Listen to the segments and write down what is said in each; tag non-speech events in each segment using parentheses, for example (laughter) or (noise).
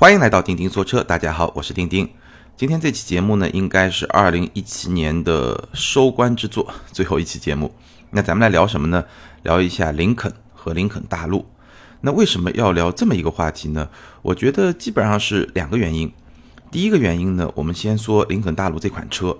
欢迎来到钉钉说车，大家好，我是钉钉。今天这期节目呢，应该是二零一七年的收官之作，(laughs) 最后一期节目。那咱们来聊什么呢？聊一下林肯和林肯大陆。那为什么要聊这么一个话题呢？我觉得基本上是两个原因。第一个原因呢，我们先说林肯大陆这款车。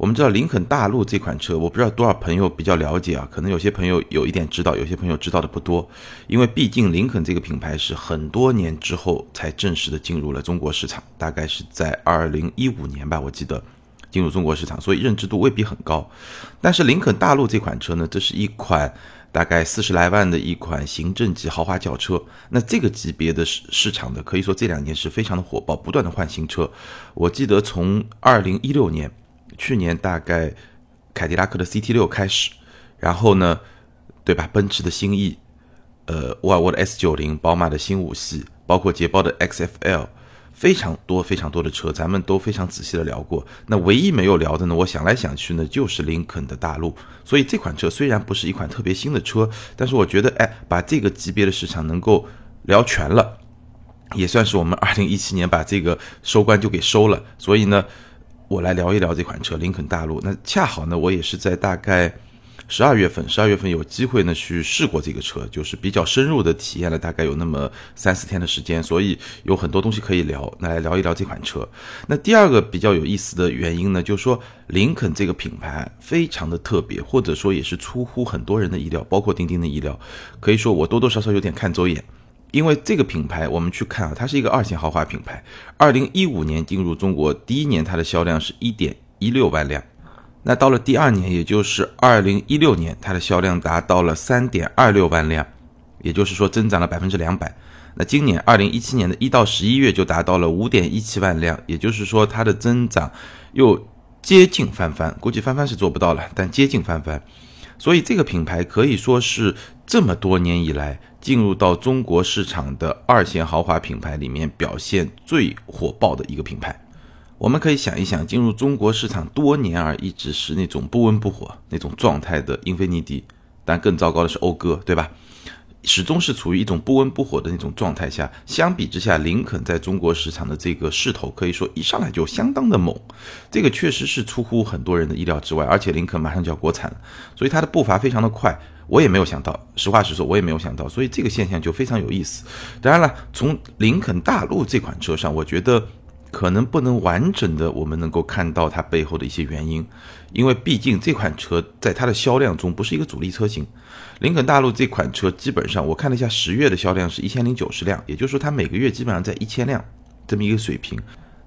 我们知道林肯大陆这款车，我不知道多少朋友比较了解啊，可能有些朋友有一点知道，有些朋友知道的不多。因为毕竟林肯这个品牌是很多年之后才正式的进入了中国市场，大概是在二零一五年吧，我记得进入中国市场，所以认知度未必很高。但是林肯大陆这款车呢，这是一款大概四十来万的一款行政级豪华轿车。那这个级别的市市场的，可以说这两年是非常的火爆，不断的换新车。我记得从二零一六年。去年大概凯迪拉克的 CT 六开始，然后呢，对吧？奔驰的新 E，呃，沃尔沃的 S 九零，宝马的新五系，包括捷豹的 XFL，非常多非常多的车，咱们都非常仔细的聊过。那唯一没有聊的呢，我想来想去呢，就是林肯的大陆。所以这款车虽然不是一款特别新的车，但是我觉得，哎，把这个级别的市场能够聊全了，也算是我们二零一七年把这个收官就给收了。所以呢。我来聊一聊这款车，林肯大陆。那恰好呢，我也是在大概十二月份，十二月份有机会呢去试过这个车，就是比较深入的体验了大概有那么三四天的时间，所以有很多东西可以聊。那来聊一聊这款车。那第二个比较有意思的原因呢，就是说林肯这个品牌非常的特别，或者说也是出乎很多人的意料，包括钉钉的意料，可以说我多多少少有点看走眼。因为这个品牌，我们去看啊，它是一个二线豪华品牌。二零一五年进入中国，第一年它的销量是一点一六万辆，那到了第二年，也就是二零一六年，它的销量达到了三点二六万辆，也就是说增长了百分之两百。那今年二零一七年的一到十一月就达到了五点一七万辆，也就是说它的增长又接近翻番，估计翻番是做不到了，但接近翻番。所以这个品牌可以说是这么多年以来进入到中国市场的二线豪华品牌里面表现最火爆的一个品牌。我们可以想一想，进入中国市场多年而一直是那种不温不火那种状态的英菲尼迪，但更糟糕的是讴歌，对吧？始终是处于一种不温不火的那种状态下，相比之下，林肯在中国市场的这个势头可以说一上来就相当的猛，这个确实是出乎很多人的意料之外。而且林肯马上就要国产了，所以它的步伐非常的快，我也没有想到，实话实说，我也没有想到，所以这个现象就非常有意思。当然了，从林肯大陆这款车上，我觉得。可能不能完整的我们能够看到它背后的一些原因，因为毕竟这款车在它的销量中不是一个主力车型。林肯大陆这款车基本上我看了一下，十月的销量是一千零九十辆，也就是说它每个月基本上在一千辆这么一个水平。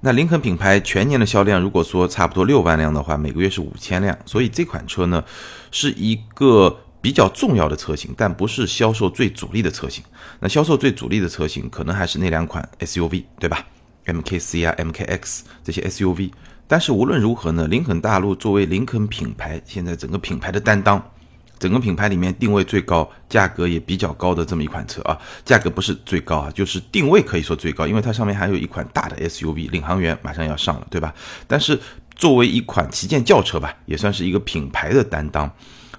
那林肯品牌全年的销量如果说差不多六万辆的话，每个月是五千辆，所以这款车呢是一个比较重要的车型，但不是销售最主力的车型。那销售最主力的车型可能还是那两款 SUV，对吧？MKC 啊，MKX 这些 SUV，但是无论如何呢，林肯大陆作为林肯品牌现在整个品牌的担当，整个品牌里面定位最高、价格也比较高的这么一款车啊，价格不是最高啊，就是定位可以说最高，因为它上面还有一款大的 SUV 领航员马上要上了，对吧？但是作为一款旗舰轿车吧，也算是一个品牌的担当，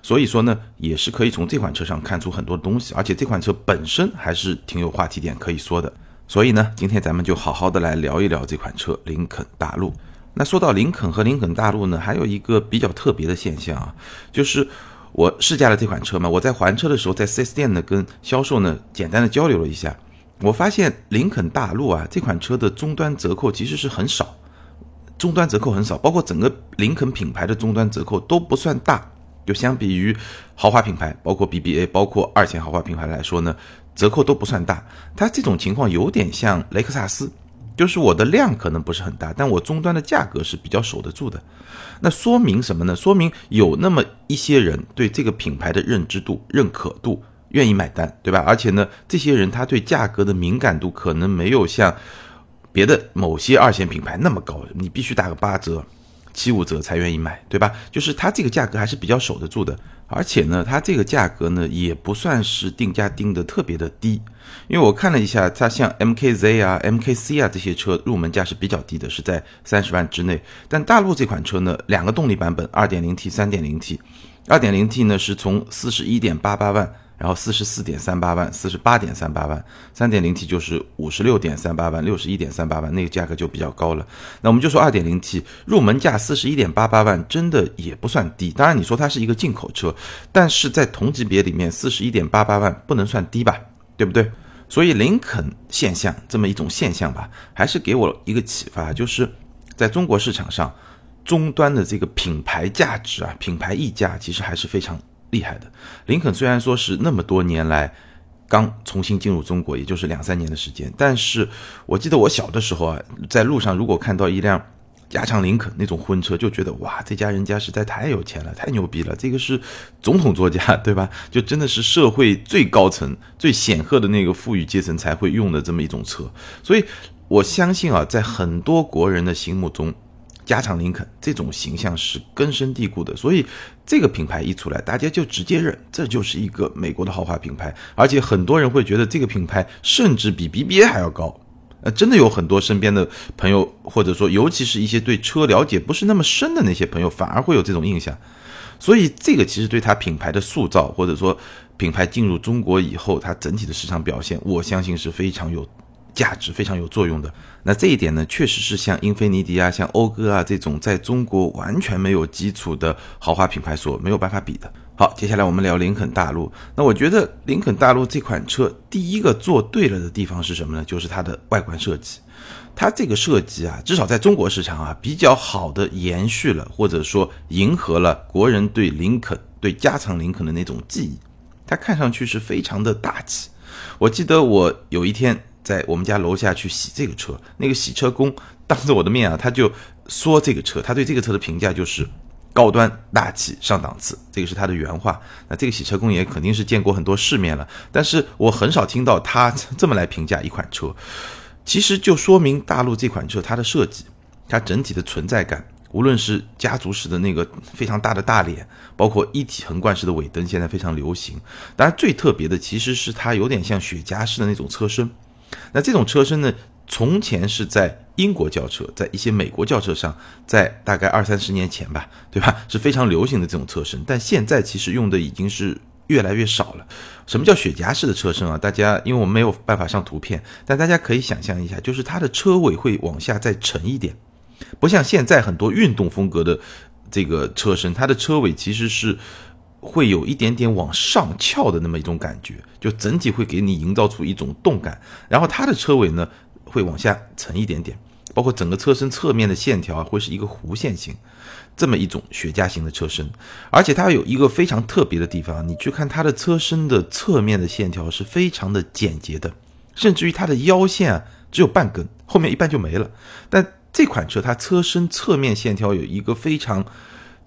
所以说呢，也是可以从这款车上看出很多东西，而且这款车本身还是挺有话题点可以说的。所以呢，今天咱们就好好的来聊一聊这款车林肯大陆。那说到林肯和林肯大陆呢，还有一个比较特别的现象啊，就是我试驾了这款车嘛，我在还车的时候，在 4S 店呢跟销售呢简单的交流了一下，我发现林肯大陆啊这款车的终端折扣其实是很少，终端折扣很少，包括整个林肯品牌的终端折扣都不算大。就相比于豪华品牌，包括 BBA，包括二线豪华品牌来说呢，折扣都不算大。它这种情况有点像雷克萨斯，就是我的量可能不是很大，但我终端的价格是比较守得住的。那说明什么呢？说明有那么一些人对这个品牌的认知度、认可度愿意买单，对吧？而且呢，这些人他对价格的敏感度可能没有像别的某些二线品牌那么高，你必须打个八折。七五折才愿意买，对吧？就是它这个价格还是比较守得住的，而且呢，它这个价格呢也不算是定价定的特别的低，因为我看了一下，它像 MKZ 啊、MKC 啊这些车入门价是比较低的，是在三十万之内。但大陆这款车呢，两个动力版本，二点零 T、三点零 T，二点零 T 呢是从四十一点八八万。然后四十四点三八万、四十八点三八万，三点零 T 就是五十六点三八万、六十一点三八万，那个价格就比较高了。那我们就说二点零 T 入门价四十一点八八万，真的也不算低。当然你说它是一个进口车，但是在同级别里面，四十一点八八万不能算低吧？对不对？所以林肯现象这么一种现象吧，还是给我一个启发，就是在中国市场上，终端的这个品牌价值啊，品牌溢价其实还是非常。厉害的林肯虽然说是那么多年来刚重新进入中国，也就是两三年的时间，但是我记得我小的时候啊，在路上如果看到一辆加长林肯那种婚车，就觉得哇，这家人家实在太有钱了，太牛逼了，这个是总统座驾，对吧？就真的是社会最高层、最显赫的那个富裕阶层才会用的这么一种车，所以我相信啊，在很多国人的心目中。加长林肯这种形象是根深蒂固的，所以这个品牌一出来，大家就直接认这就是一个美国的豪华品牌，而且很多人会觉得这个品牌甚至比 BBA 还要高。呃，真的有很多身边的朋友，或者说尤其是一些对车了解不是那么深的那些朋友，反而会有这种印象。所以这个其实对它品牌的塑造，或者说品牌进入中国以后，它整体的市场表现，我相信是非常有。价值非常有作用的，那这一点呢，确实是像英菲尼迪啊、像讴歌啊这种在中国完全没有基础的豪华品牌所没有办法比的。好，接下来我们聊林肯大陆。那我觉得林肯大陆这款车第一个做对了的地方是什么呢？就是它的外观设计。它这个设计啊，至少在中国市场啊，比较好的延续了或者说迎合了国人对林肯、对加长林肯的那种记忆。它看上去是非常的大气。我记得我有一天。在我们家楼下去洗这个车，那个洗车工当着我的面啊，他就说这个车，他对这个车的评价就是高端大气上档次，这个是他的原话。那这个洗车工也肯定是见过很多世面了，但是我很少听到他这么来评价一款车。其实就说明大陆这款车它的设计，它整体的存在感，无论是家族式的那个非常大的大脸，包括一体横贯式的尾灯，现在非常流行。当然最特别的其实是它有点像雪茄式的那种车身。那这种车身呢，从前是在英国轿车，在一些美国轿车上，在大概二三十年前吧，对吧？是非常流行的这种车身，但现在其实用的已经是越来越少了。什么叫雪茄式的车身啊？大家因为我们没有办法上图片，但大家可以想象一下，就是它的车尾会往下再沉一点，不像现在很多运动风格的这个车身，它的车尾其实是。会有一点点往上翘的那么一种感觉，就整体会给你营造出一种动感。然后它的车尾呢会往下沉一点点，包括整个车身侧面的线条会是一个弧线型，这么一种雪茄型的车身。而且它有一个非常特别的地方，你去看它的车身的侧面的线条是非常的简洁的，甚至于它的腰线啊只有半根，后面一半就没了。但这款车它车身侧面线条有一个非常。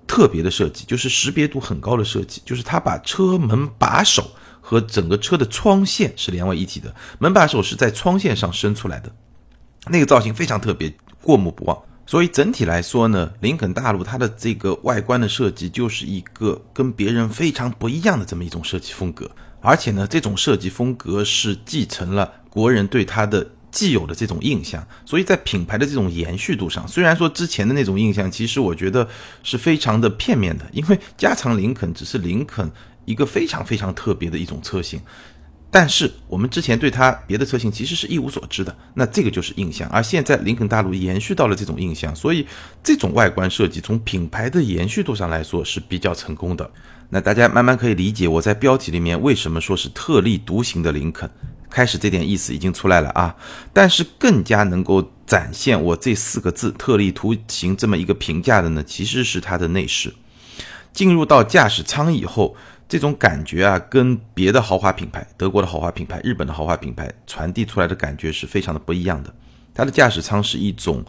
特别的设计就是识别度很高的设计，就是它把车门把手和整个车的窗线是连为一体的，门把手是在窗线上伸出来的，那个造型非常特别，过目不忘。所以整体来说呢，林肯大陆它的这个外观的设计就是一个跟别人非常不一样的这么一种设计风格，而且呢，这种设计风格是继承了国人对它的。既有的这种印象，所以在品牌的这种延续度上，虽然说之前的那种印象，其实我觉得是非常的片面的，因为加长林肯只是林肯一个非常非常特别的一种车型，但是我们之前对它别的车型其实是一无所知的，那这个就是印象，而现在林肯大陆延续到了这种印象，所以这种外观设计从品牌的延续度上来说是比较成功的。那大家慢慢可以理解我在标题里面为什么说是特立独行的林肯。开始这点意思已经出来了啊，但是更加能够展现我这四个字特立独行这么一个评价的呢，其实是它的内饰。进入到驾驶舱以后，这种感觉啊，跟别的豪华品牌、德国的豪华品牌、日本的豪华品牌传递出来的感觉是非常的不一样的。它的驾驶舱是一种，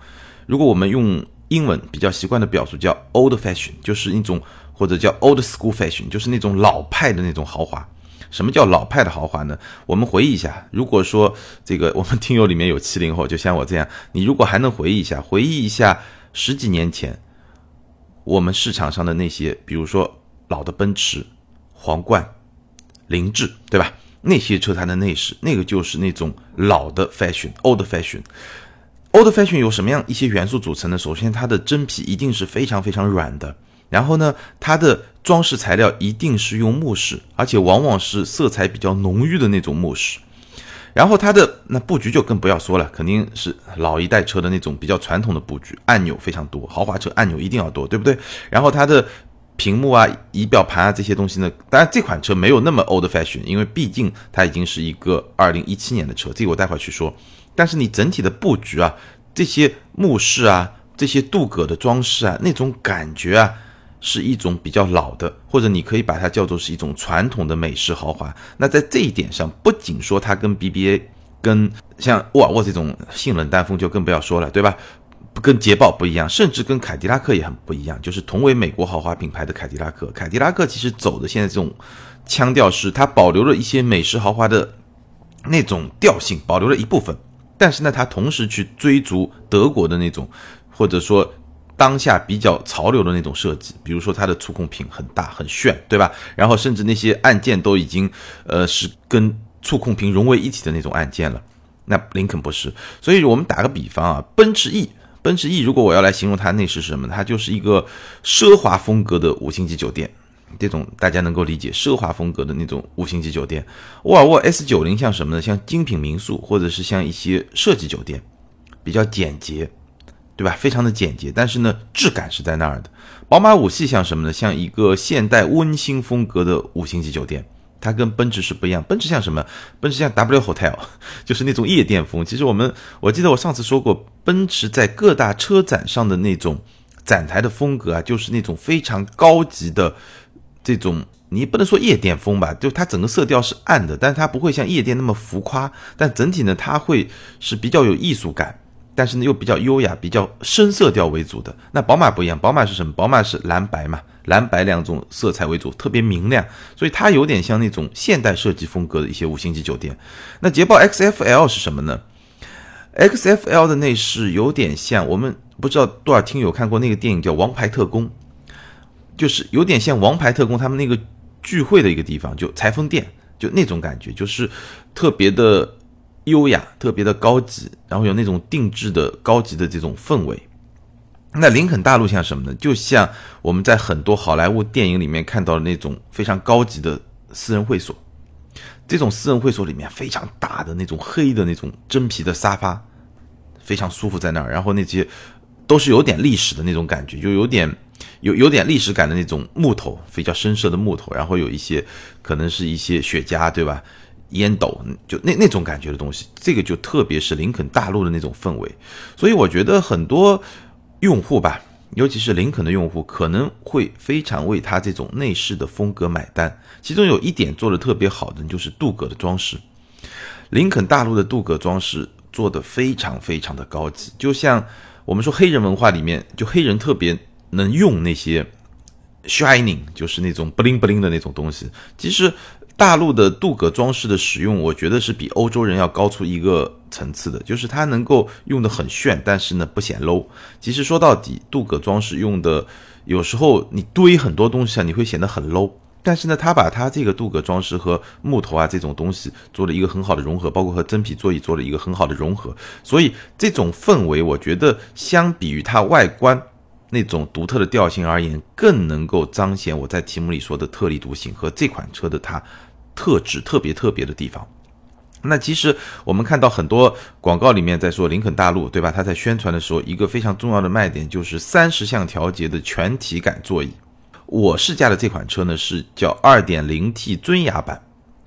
如果我们用英文比较习惯的表述叫 old fashion，就是一种或者叫 old school fashion，就是那种老派的那种豪华。什么叫老派的豪华呢？我们回忆一下，如果说这个我们听友里面有七零后，就像我这样，你如果还能回忆一下，回忆一下十几年前我们市场上的那些，比如说老的奔驰、皇冠、凌志，对吧？那些车它的内饰，那个就是那种老的 fashion，old fashion。old fashion 有什么样一些元素组成呢？首先，它的真皮一定是非常非常软的。然后呢，它的装饰材料一定是用木饰，而且往往是色彩比较浓郁的那种木饰。然后它的那布局就更不要说了，肯定是老一代车的那种比较传统的布局，按钮非常多，豪华车按钮一定要多，对不对？然后它的屏幕啊、仪表盘啊这些东西呢，当然这款车没有那么 old fashion，因为毕竟它已经是一个二零一七年的车，这个我待会儿去说。但是你整体的布局啊，这些木饰啊、这些镀铬的装饰啊，那种感觉啊。是一种比较老的，或者你可以把它叫做是一种传统的美式豪华。那在这一点上，不仅说它跟 BBA、跟像沃尔沃这种性冷淡风就更不要说了，对吧？跟捷豹不一样，甚至跟凯迪拉克也很不一样。就是同为美国豪华品牌的凯迪拉克，凯迪拉克其实走的现在这种腔调是，它保留了一些美式豪华的那种调性，保留了一部分，但是呢，它同时去追逐德国的那种，或者说。当下比较潮流的那种设计，比如说它的触控屏很大很炫，对吧？然后甚至那些按键都已经，呃，是跟触控屏融为一体的那种按键了。那林肯不是，所以我们打个比方啊，奔驰 E，奔驰 E，如果我要来形容它内饰是什么，它就是一个奢华风格的五星级酒店，这种大家能够理解，奢华风格的那种五星级酒店。沃尔沃 S 九零像什么呢？像精品民宿，或者是像一些设计酒店，比较简洁。对吧？非常的简洁，但是呢，质感是在那儿的。宝马五系像什么呢？像一个现代温馨风格的五星级酒店，它跟奔驰是不一样。奔驰像什么？奔驰像 W Hotel，(laughs) 就是那种夜店风。其实我们，我记得我上次说过，奔驰在各大车展上的那种展台的风格啊，就是那种非常高级的这种，你不能说夜店风吧，就它整个色调是暗的，但是它不会像夜店那么浮夸，但整体呢，它会是比较有艺术感。但是呢，又比较优雅，比较深色调为主的。那宝马不一样，宝马是什么？宝马是蓝白嘛，蓝白两种色彩为主，特别明亮，所以它有点像那种现代设计风格的一些五星级酒店。那捷豹 XFL 是什么呢？XFL 的内饰有点像，我们不知道多少听友看过那个电影叫《王牌特工》，就是有点像《王牌特工》他们那个聚会的一个地方，就裁缝店，就那种感觉，就是特别的。优雅，特别的高级，然后有那种定制的高级的这种氛围。那林肯大陆像什么呢？就像我们在很多好莱坞电影里面看到的那种非常高级的私人会所。这种私人会所里面非常大的那种黑的那种真皮的沙发，非常舒服在那儿。然后那些都是有点历史的那种感觉，就有点有有点历史感的那种木头，比较深色的木头。然后有一些可能是一些雪茄，对吧？烟斗就那那种感觉的东西，这个就特别是林肯大陆的那种氛围，所以我觉得很多用户吧，尤其是林肯的用户，可能会非常为它这种内饰的风格买单。其中有一点做的特别好的，就是镀铬的装饰。林肯大陆的镀铬装饰做的非常非常的高级，就像我们说黑人文化里面，就黑人特别能用那些 shining，就是那种 bling bling 的那种东西。其实。大陆的镀铬装饰的使用，我觉得是比欧洲人要高出一个层次的，就是它能够用的很炫，但是呢不显 low。其实说到底，镀铬装饰用的有时候你堆很多东西啊，你会显得很 low。但是呢，它把它这个镀铬装饰和木头啊这种东西做了一个很好的融合，包括和真皮座椅做了一个很好的融合，所以这种氛围，我觉得相比于它外观。那种独特的调性而言，更能够彰显我在题目里说的特立独行和这款车的它特质特别特别的地方。那其实我们看到很多广告里面在说林肯大陆，对吧？它在宣传的时候，一个非常重要的卖点就是三十项调节的全体感座椅。我试驾的这款车呢是叫 2.0T 尊雅版。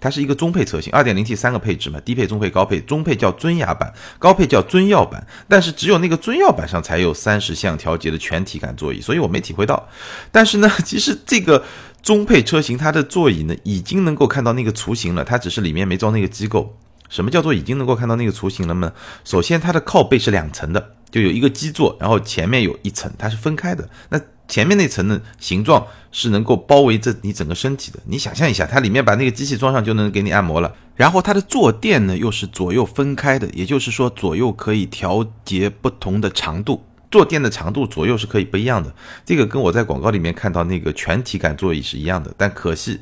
它是一个中配车型，二点零 T 三个配置嘛，低配、中配、高配，中配叫尊雅版，高配叫尊耀版，但是只有那个尊耀版上才有三十项调节的全体感座椅，所以我没体会到。但是呢，其实这个中配车型它的座椅呢，已经能够看到那个雏形了，它只是里面没装那个机构。什么叫做已经能够看到那个雏形了呢？首先它的靠背是两层的，就有一个基座，然后前面有一层，它是分开的。那前面那层呢形状是能够包围着你整个身体的。你想象一下，它里面把那个机器装上就能给你按摩了。然后它的坐垫呢又是左右分开的，也就是说左右可以调节不同的长度，坐垫的长度左右是可以不一样的。这个跟我在广告里面看到那个全体感座椅是一样的，但可惜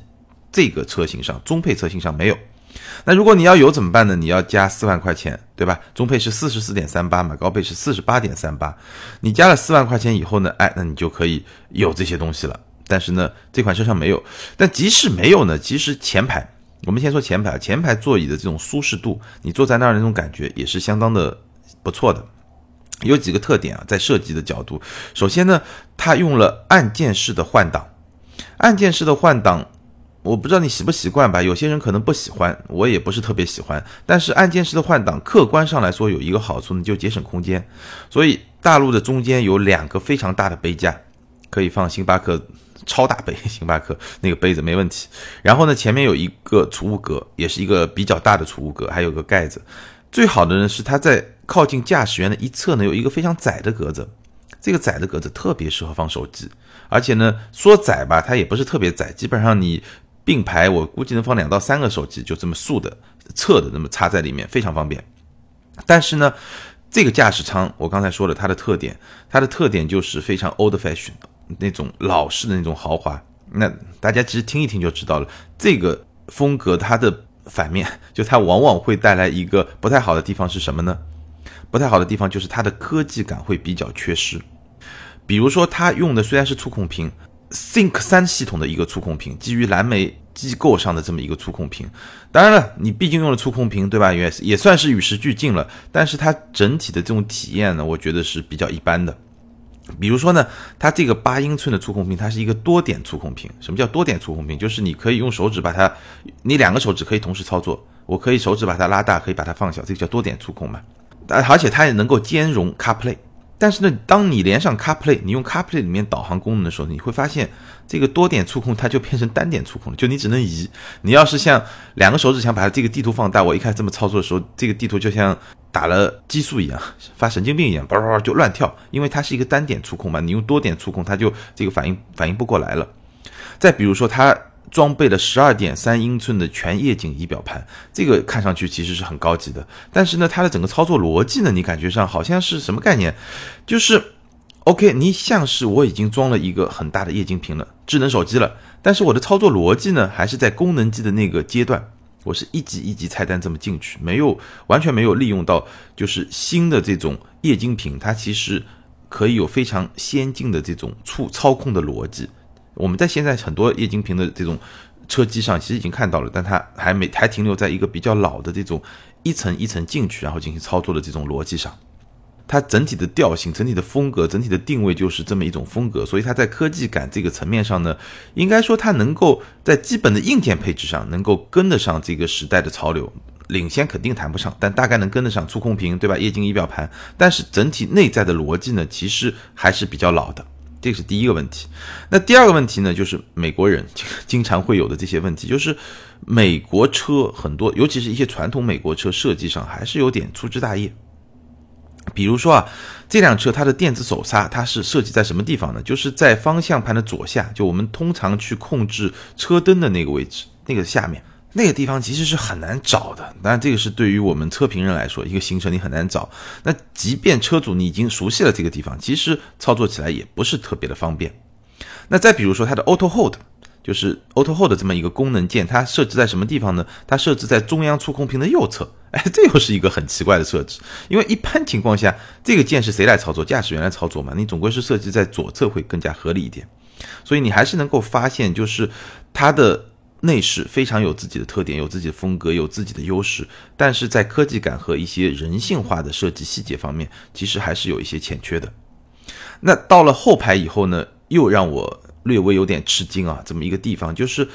这个车型上中配车型上没有。那如果你要有怎么办呢？你要加四万块钱，对吧？中配是四十四点三八嘛，高配是四十八点三八。你加了四万块钱以后呢，哎，那你就可以有这些东西了。但是呢，这款车上没有。但即使没有呢，其实前排，我们先说前排，前排座椅的这种舒适度，你坐在那儿那种感觉也是相当的不错的。有几个特点啊，在设计的角度，首先呢，它用了按键式的换挡，按键式的换挡。我不知道你习不习惯吧，有些人可能不喜欢，我也不是特别喜欢。但是按键式的换挡，客观上来说有一个好处呢，就节省空间。所以大陆的中间有两个非常大的杯架，可以放星巴克超大杯，(laughs) 星巴克那个杯子没问题。然后呢，前面有一个储物格，也是一个比较大的储物格，还有个盖子。最好的呢是它在靠近驾驶员的一侧呢有一个非常窄的格子，这个窄的格子特别适合放手机，而且呢说窄吧，它也不是特别窄，基本上你。并排我估计能放两到三个手机，就这么竖的、侧的那么插在里面，非常方便。但是呢，这个驾驶舱我刚才说了它的特点，它的特点就是非常 old fashion 那种老式的那种豪华。那大家其实听一听就知道了，这个风格它的反面，就它往往会带来一个不太好的地方是什么呢？不太好的地方就是它的科技感会比较缺失。比如说它用的虽然是触控屏。Think 三系统的一个触控屏，基于蓝莓机构上的这么一个触控屏。当然了，你毕竟用了触控屏，对吧？也也算是与时俱进了。但是它整体的这种体验呢，我觉得是比较一般的。比如说呢，它这个八英寸的触控屏，它是一个多点触控屏。什么叫多点触控屏？就是你可以用手指把它，你两个手指可以同时操作。我可以手指把它拉大，可以把它放小，这个叫多点触控嘛。而且它也能够兼容 CarPlay。但是呢，当你连上 CarPlay，你用 CarPlay 里面导航功能的时候，你会发现这个多点触控它就变成单点触控了，就你只能移。你要是像两个手指想把它这个地图放大，我一开始这么操作的时候，这个地图就像打了激素一样，发神经病一样，叭叭叭就乱跳，因为它是一个单点触控嘛。你用多点触控，它就这个反应反应不过来了。再比如说它。装备了十二点三英寸的全液晶仪表盘，这个看上去其实是很高级的。但是呢，它的整个操作逻辑呢，你感觉上好像是什么概念？就是，OK，你像是我已经装了一个很大的液晶屏了，智能手机了，但是我的操作逻辑呢，还是在功能机的那个阶段，我是一级一级菜单这么进去，没有完全没有利用到，就是新的这种液晶屏，它其实可以有非常先进的这种触操控的逻辑。我们在现在很多液晶屏的这种车机上，其实已经看到了，但它还没还停留在一个比较老的这种一层一层进去，然后进行操作的这种逻辑上。它整体的调性、整体的风格、整体的定位就是这么一种风格，所以它在科技感这个层面上呢，应该说它能够在基本的硬件配置上能够跟得上这个时代的潮流，领先肯定谈不上，但大概能跟得上触控屏，对吧？液晶仪表盘，但是整体内在的逻辑呢，其实还是比较老的。这是第一个问题，那第二个问题呢，就是美国人 (laughs) 经常会有的这些问题，就是美国车很多，尤其是一些传统美国车设计上还是有点粗枝大叶。比如说啊，这辆车它的电子手刹它是设计在什么地方呢？就是在方向盘的左下，就我们通常去控制车灯的那个位置，那个下面。那个地方其实是很难找的，当然这个是对于我们车评人来说，一个行程你很难找。那即便车主你已经熟悉了这个地方，其实操作起来也不是特别的方便。那再比如说它的 Auto Hold，就是 Auto Hold 这么一个功能键，它设置在什么地方呢？它设置在中央触控屏的右侧。(laughs) 哎，这又是一个很奇怪的设置，因为一般情况下，这个键是谁来操作？驾驶员来操作嘛？你总归是设计在左侧会更加合理一点。所以你还是能够发现，就是它的。内饰非常有自己的特点，有自己的风格，有自己的优势，但是在科技感和一些人性化的设计细节方面，其实还是有一些欠缺的。那到了后排以后呢，又让我略微有点吃惊啊，这么一个地方就是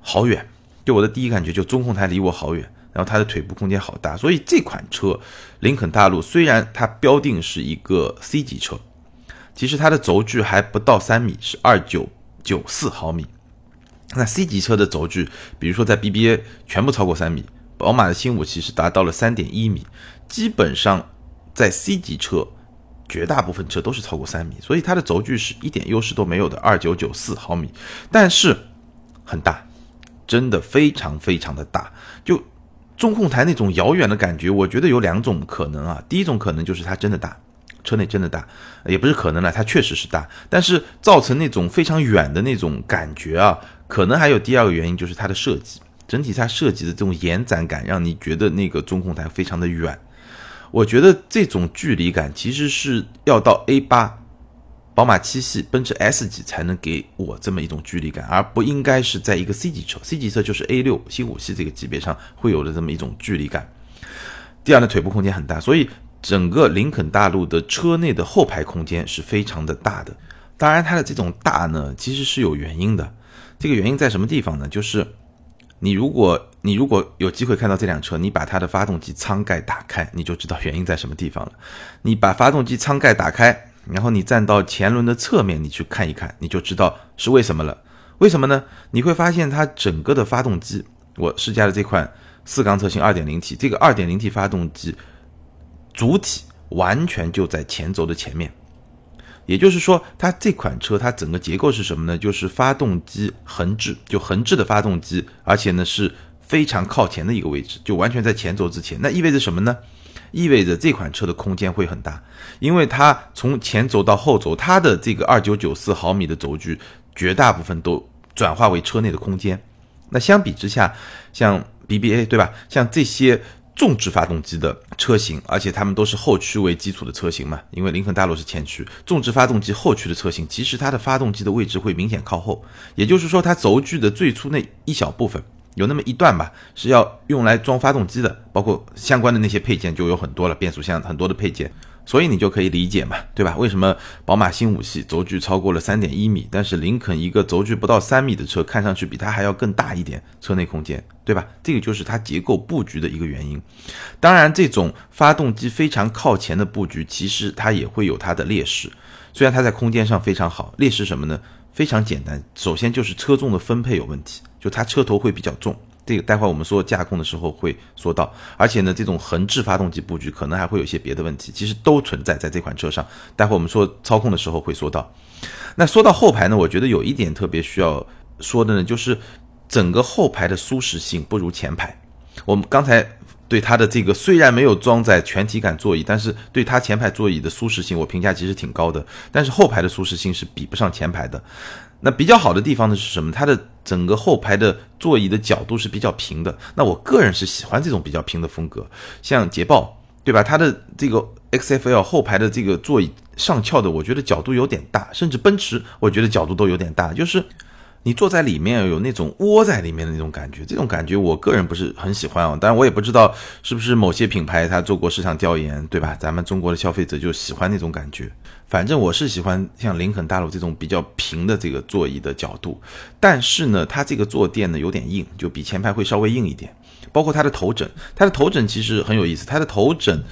好远，就我的第一感觉就中控台离我好远，然后它的腿部空间好大，所以这款车林肯大陆虽然它标定是一个 C 级车，其实它的轴距还不到三米，是二九九四毫米。那 C 级车的轴距，比如说在 BBA 全部超过三米，宝马的新五其实达到了三点一米，基本上在 C 级车，绝大部分车都是超过三米，所以它的轴距是一点优势都没有的，二九九四毫米，但是很大，真的非常非常的大，就中控台那种遥远的感觉，我觉得有两种可能啊，第一种可能就是它真的大。车内真的大，也不是可能了，它确实是大，但是造成那种非常远的那种感觉啊，可能还有第二个原因，就是它的设计，整体它设计的这种延展感，让你觉得那个中控台非常的远。我觉得这种距离感其实是要到 A 八宝马七系、奔驰 S 级才能给我这么一种距离感，而不应该是在一个 C 级车，C 级车就是 A 六新五系这个级别上会有的这么一种距离感。第二呢，腿部空间很大，所以整个林肯大陆的车内的后排空间是非常的大的。当然，它的这种大呢，其实是有原因的。这个原因在什么地方呢？就是你如果你如果有机会看到这辆车，你把它的发动机舱盖打开，你就知道原因在什么地方了。你把发动机舱盖打开，然后你站到前轮的侧面，你去看一看，你就知道是为什么了。为什么呢？你会发现它整个的发动机，我试驾的这款。四缸车型 2.0T，这个 2.0T 发动机主体完全就在前轴的前面，也就是说，它这款车它整个结构是什么呢？就是发动机横置，就横置的发动机，而且呢是非常靠前的一个位置，就完全在前轴之前。那意味着什么呢？意味着这款车的空间会很大，因为它从前轴到后轴，它的这个2994毫米的轴距，绝大部分都转化为车内的空间。那相比之下，像 BBA 对吧？像这些重置发动机的车型，而且它们都是后驱为基础的车型嘛，因为林肯大陆是前驱，重置发动机后驱的车型，其实它的发动机的位置会明显靠后，也就是说，它轴距的最初那一小部分，有那么一段吧，是要用来装发动机的，包括相关的那些配件就有很多了，变速箱很多的配件。所以你就可以理解嘛，对吧？为什么宝马新五系轴距超过了三点一米，但是林肯一个轴距不到三米的车，看上去比它还要更大一点车内空间，对吧？这个就是它结构布局的一个原因。当然，这种发动机非常靠前的布局，其实它也会有它的劣势。虽然它在空间上非常好，劣势什么呢？非常简单，首先就是车重的分配有问题，就它车头会比较重。这个待会我们说驾控的时候会说到，而且呢，这种横置发动机布局可能还会有一些别的问题，其实都存在在这款车上。待会我们说操控的时候会说到。那说到后排呢，我觉得有一点特别需要说的呢，就是整个后排的舒适性不如前排。我们刚才对它的这个虽然没有装载全体感座椅，但是对它前排座椅的舒适性我评价其实挺高的，但是后排的舒适性是比不上前排的。那比较好的地方呢是什么？它的整个后排的座椅的角度是比较平的。那我个人是喜欢这种比较平的风格，像捷豹，对吧？它的这个 XFL 后排的这个座椅上翘的，我觉得角度有点大，甚至奔驰，我觉得角度都有点大，就是。你坐在里面有那种窝在里面的那种感觉，这种感觉我个人不是很喜欢啊。当然我也不知道是不是某些品牌他做过市场调研，对吧？咱们中国的消费者就喜欢那种感觉。反正我是喜欢像林肯大陆这种比较平的这个座椅的角度，但是呢，它这个坐垫呢有点硬，就比前排会稍微硬一点。包括它的头枕，它的头枕其实很有意思，它的头枕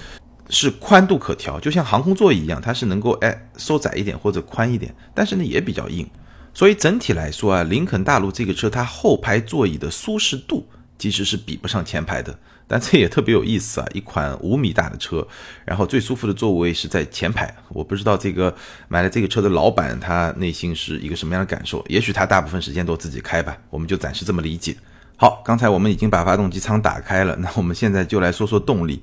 是宽度可调，就像航空座椅一样，它是能够哎收窄一点或者宽一点，但是呢也比较硬。所以整体来说啊，林肯大陆这个车它后排座椅的舒适度其实是比不上前排的，但这也特别有意思啊，一款五米大的车，然后最舒服的座位是在前排。我不知道这个买了这个车的老板他内心是一个什么样的感受，也许他大部分时间都自己开吧，我们就暂时这么理解。好，刚才我们已经把发动机舱打开了，那我们现在就来说说动力。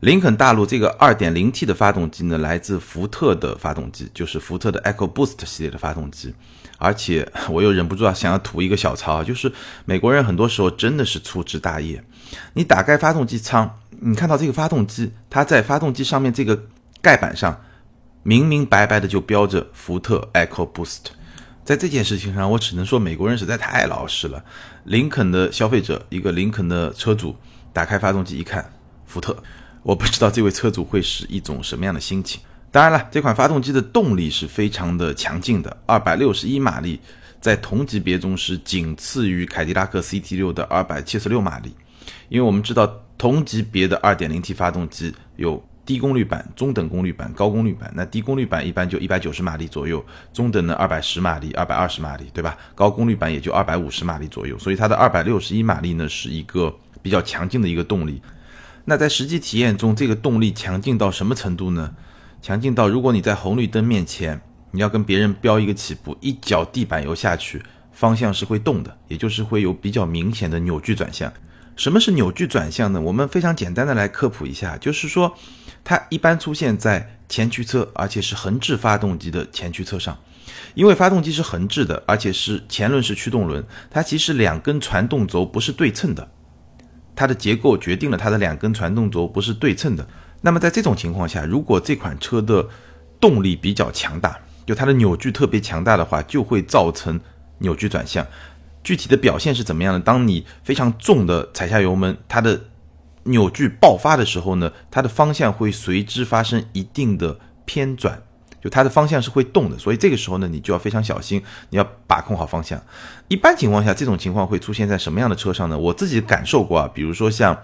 林肯大陆这个 2.0T 的发动机呢，来自福特的发动机，就是福特的 EcoBoost 系列的发动机。而且我又忍不住啊，想要吐一个小槽，就是美国人很多时候真的是粗枝大叶。你打开发动机舱，你看到这个发动机，它在发动机上面这个盖板上明明白白的就标着福特 EcoBoost。在这件事情上，我只能说美国人实在太老实了。林肯的消费者，一个林肯的车主，打开发动机一看，福特，我不知道这位车主会是一种什么样的心情。当然了，这款发动机的动力是非常的强劲的，二百六十一马力，在同级别中是仅次于凯迪拉克 CT 六的二百七十六马力。因为我们知道同级别的二点零 T 发动机有低功率版、中等功率版、高功率版。那低功率版一般就一百九十马力左右，中等呢二百十马力、二百二十马力，对吧？高功率版也就二百五十马力左右。所以它的二百六十一马力呢是一个比较强劲的一个动力。那在实际体验中，这个动力强劲到什么程度呢？强劲到，如果你在红绿灯面前，你要跟别人飙一个起步，一脚地板油下去，方向是会动的，也就是会有比较明显的扭矩转向。什么是扭矩转向呢？我们非常简单的来科普一下，就是说，它一般出现在前驱车，而且是横置发动机的前驱车上，因为发动机是横置的，而且是前轮是驱动轮，它其实两根传动轴不是对称的，它的结构决定了它的两根传动轴不是对称的。那么在这种情况下，如果这款车的动力比较强大，就它的扭矩特别强大的话，就会造成扭矩转向。具体的表现是怎么样的？当你非常重的踩下油门，它的扭矩爆发的时候呢，它的方向会随之发生一定的偏转，就它的方向是会动的。所以这个时候呢，你就要非常小心，你要把控好方向。一般情况下，这种情况会出现在什么样的车上呢？我自己感受过啊，比如说像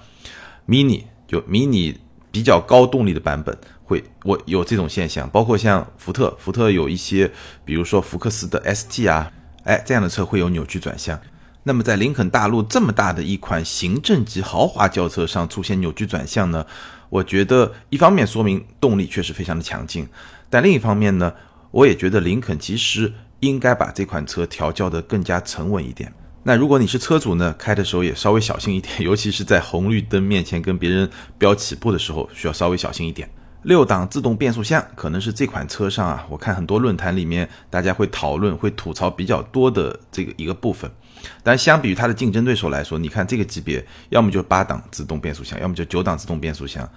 Mini，就 Mini 比较高动力的版本。会，我有这种现象，包括像福特，福特有一些，比如说福克斯的 ST 啊，哎，这样的车会有扭矩转向。那么在林肯大陆这么大的一款行政级豪华轿车上出现扭矩转向呢？我觉得一方面说明动力确实非常的强劲，但另一方面呢，我也觉得林肯其实应该把这款车调教的更加沉稳一点。那如果你是车主呢，开的时候也稍微小心一点，(laughs) 尤其是在红绿灯面前跟别人飙起步的时候，需要稍微小心一点。六档自动变速箱可能是这款车上啊，我看很多论坛里面大家会讨论、会吐槽比较多的这个一个部分。但相比于它的竞争对手来说，你看这个级别，要么就八档自动变速箱，要么就九档自动变速箱，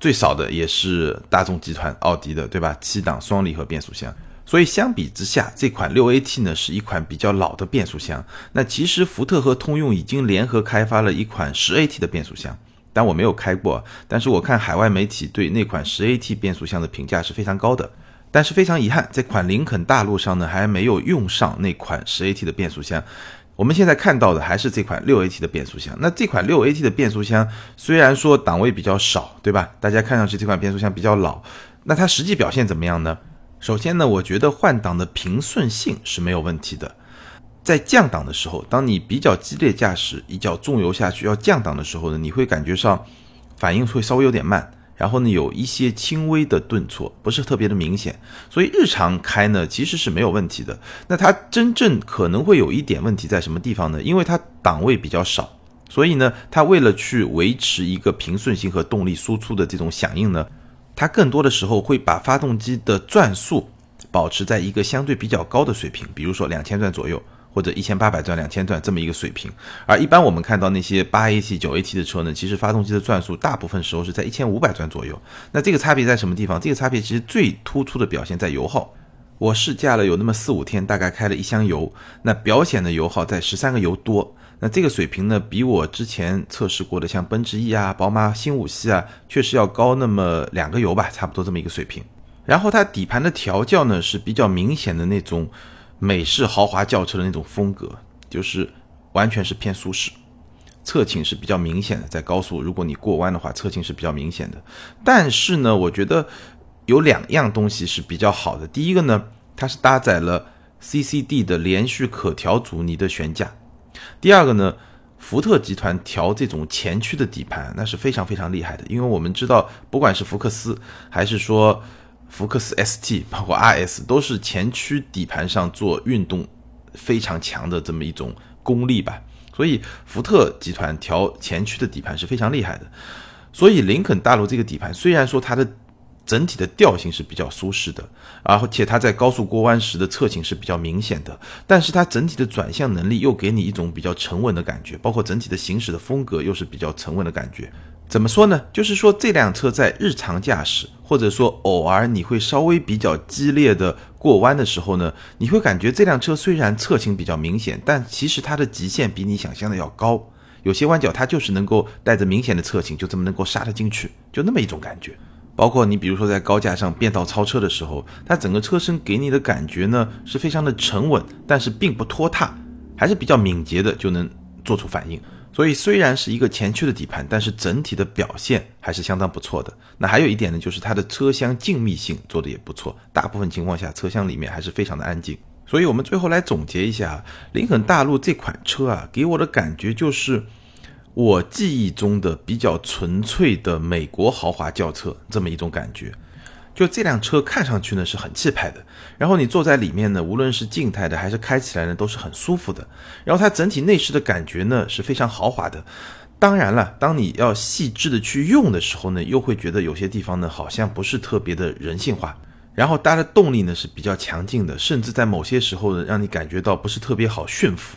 最少的也是大众集团奥迪的，对吧？七档双离合变速箱。所以相比之下，这款六 AT 呢是一款比较老的变速箱。那其实福特和通用已经联合开发了一款十 AT 的变速箱。但我没有开过，但是我看海外媒体对那款十 AT 变速箱的评价是非常高的。但是非常遗憾，这款林肯大陆上呢还没有用上那款十 AT 的变速箱。我们现在看到的还是这款六 AT 的变速箱。那这款六 AT 的变速箱虽然说档位比较少，对吧？大家看上去这款变速箱比较老，那它实际表现怎么样呢？首先呢，我觉得换挡的平顺性是没有问题的。在降档的时候，当你比较激烈驾驶，一脚重油下去要降档的时候呢，你会感觉上反应会稍微有点慢，然后呢有一些轻微的顿挫，不是特别的明显。所以日常开呢其实是没有问题的。那它真正可能会有一点问题在什么地方呢？因为它档位比较少，所以呢它为了去维持一个平顺性和动力输出的这种响应呢，它更多的时候会把发动机的转速保持在一个相对比较高的水平，比如说两千转左右。或者一千八百转、两千转这么一个水平，而一般我们看到那些八 AT、九 AT 的车呢，其实发动机的转速大部分时候是在一千五百转左右。那这个差别在什么地方？这个差别其实最突出的表现在油耗。我试驾了有那么四五天，大概开了一箱油，那表显的油耗在十三个油多。那这个水平呢，比我之前测试过的像奔驰 E 啊、宝马新五系啊，确实要高那么两个油吧，差不多这么一个水平。然后它底盘的调教呢是比较明显的那种。美式豪华轿车的那种风格，就是完全是偏舒适，侧倾是比较明显的。在高速，如果你过弯的话，侧倾是比较明显的。但是呢，我觉得有两样东西是比较好的。第一个呢，它是搭载了 CCD 的连续可调阻尼的悬架。第二个呢，福特集团调这种前驱的底盘，那是非常非常厉害的。因为我们知道，不管是福克斯还是说。福克斯 ST 包括 RS 都是前驱底盘上做运动非常强的这么一种功力吧，所以福特集团调前驱的底盘是非常厉害的。所以林肯大陆这个底盘虽然说它的整体的调性是比较舒适的，而且它在高速过弯时的侧倾是比较明显的，但是它整体的转向能力又给你一种比较沉稳的感觉，包括整体的行驶的风格又是比较沉稳的感觉。怎么说呢？就是说这辆车在日常驾驶，或者说偶尔你会稍微比较激烈的过弯的时候呢，你会感觉这辆车虽然侧倾比较明显，但其实它的极限比你想象的要高。有些弯角它就是能够带着明显的侧倾，就这么能够刹得进去，就那么一种感觉。包括你比如说在高架上变道超车的时候，它整个车身给你的感觉呢是非常的沉稳，但是并不拖沓，还是比较敏捷的，就能做出反应。所以虽然是一个前驱的底盘，但是整体的表现还是相当不错的。那还有一点呢，就是它的车厢静谧性做的也不错，大部分情况下车厢里面还是非常的安静。所以我们最后来总结一下，林肯大陆这款车啊，给我的感觉就是我记忆中的比较纯粹的美国豪华轿车这么一种感觉。就这辆车看上去呢是很气派的，然后你坐在里面呢，无论是静态的还是开起来呢都是很舒服的。然后它整体内饰的感觉呢是非常豪华的。当然了，当你要细致的去用的时候呢，又会觉得有些地方呢好像不是特别的人性化。然后它的动力呢是比较强劲的，甚至在某些时候呢让你感觉到不是特别好驯服。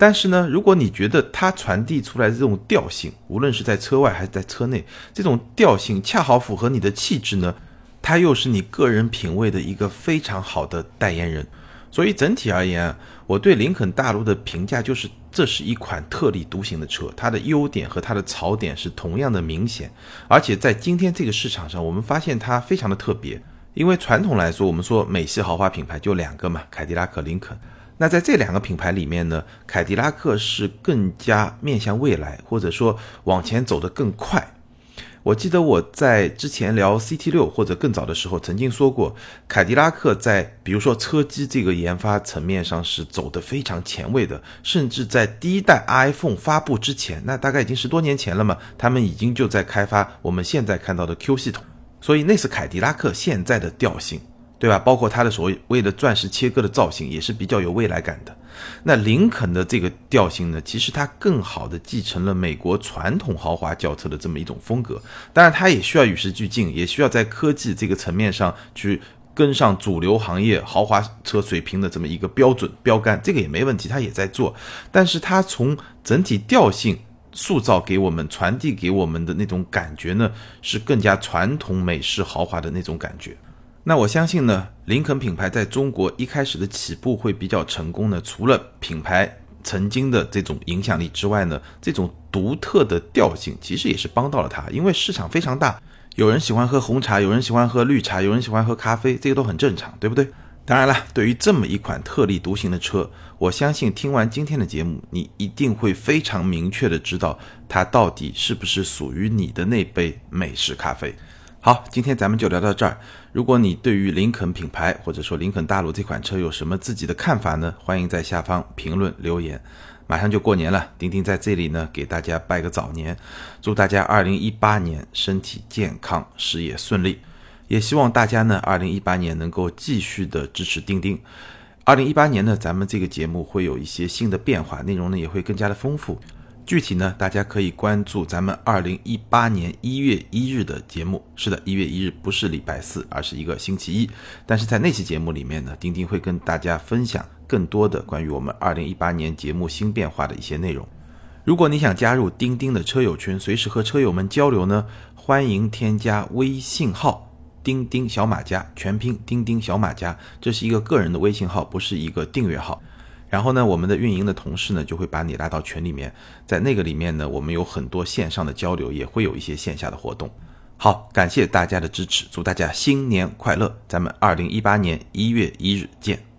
但是呢，如果你觉得它传递出来的这种调性，无论是在车外还是在车内，这种调性恰好符合你的气质呢？它又是你个人品味的一个非常好的代言人。所以整体而言，我对林肯大陆的评价就是，这是一款特立独行的车，它的优点和它的槽点是同样的明显，而且在今天这个市场上，我们发现它非常的特别。因为传统来说，我们说美系豪华品牌就两个嘛，凯迪拉克、林肯。那在这两个品牌里面呢，凯迪拉克是更加面向未来，或者说往前走得更快。我记得我在之前聊 CT 六或者更早的时候曾经说过，凯迪拉克在比如说车机这个研发层面上是走得非常前卫的，甚至在第一代 iPhone 发布之前，那大概已经十多年前了嘛，他们已经就在开发我们现在看到的 Q 系统，所以那是凯迪拉克现在的调性。对吧？包括它的所谓的钻石切割的造型，也是比较有未来感的。那林肯的这个调性呢，其实它更好的继承了美国传统豪华轿车的这么一种风格。当然，它也需要与时俱进，也需要在科技这个层面上去跟上主流行业豪华车水平的这么一个标准标杆。这个也没问题，它也在做。但是它从整体调性塑造给我们、传递给我们的那种感觉呢，是更加传统美式豪华的那种感觉。那我相信呢，林肯品牌在中国一开始的起步会比较成功呢。除了品牌曾经的这种影响力之外呢，这种独特的调性其实也是帮到了它。因为市场非常大，有人喜欢喝红茶，有人喜欢喝绿茶，有人喜欢喝咖啡，这个都很正常，对不对？当然了，对于这么一款特立独行的车，我相信听完今天的节目，你一定会非常明确的知道它到底是不是属于你的那杯美式咖啡。好，今天咱们就聊到这儿。如果你对于林肯品牌或者说林肯大陆这款车有什么自己的看法呢？欢迎在下方评论留言。马上就过年了，丁丁在这里呢给大家拜个早年，祝大家二零一八年身体健康，事业顺利。也希望大家呢二零一八年能够继续的支持丁丁。二零一八年呢，咱们这个节目会有一些新的变化，内容呢也会更加的丰富。具体呢，大家可以关注咱们二零一八年一月一日的节目。是的，一月一日不是礼拜四，而是一个星期一。但是在那期节目里面呢，钉钉会跟大家分享更多的关于我们二零一八年节目新变化的一些内容。如果你想加入钉钉的车友群，随时和车友们交流呢，欢迎添加微信号“钉钉小马甲”，全拼“钉钉小马甲”，这是一个个人的微信号，不是一个订阅号。然后呢，我们的运营的同事呢就会把你拉到群里面，在那个里面呢，我们有很多线上的交流，也会有一些线下的活动。好，感谢大家的支持，祝大家新年快乐！咱们二零一八年一月一日见。